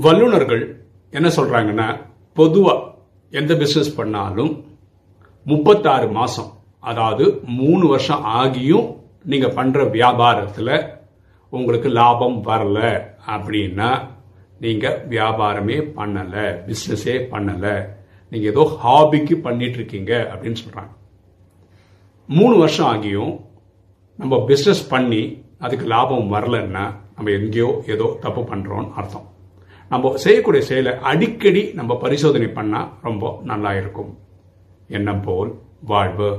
வல்லுநர்கள் என்ன சொல்றாங்கன்னா பொதுவா எந்த பிசினஸ் பண்ணாலும் முப்பத்தாறு மாசம் அதாவது மூணு வருஷம் ஆகியும் நீங்க பண்ற வியாபாரத்துல உங்களுக்கு லாபம் வரல அப்படின்னா நீங்க வியாபாரமே பண்ணல பிசினஸே பண்ணல. நீங்க ஏதோ ஹாபிக்கு பண்ணிட்டு இருக்கீங்க அப்படின்னு சொல்றாங்க. மூணு வருஷம் ஆகியும் நம்ம பிஸ்னஸ் பண்ணி அதுக்கு லாபம் வரலன்னா நம்ம எங்கேயோ ஏதோ தப்பு பண்றோம்னு அர்த்தம். நம்ம செய்யக்கூடிய செயலை அடிக்கடி நம்ம பரிசோதனை பண்ணால் ரொம்ப நல்லா இருக்கும். எண்ணம் போல்? வாழ்வு.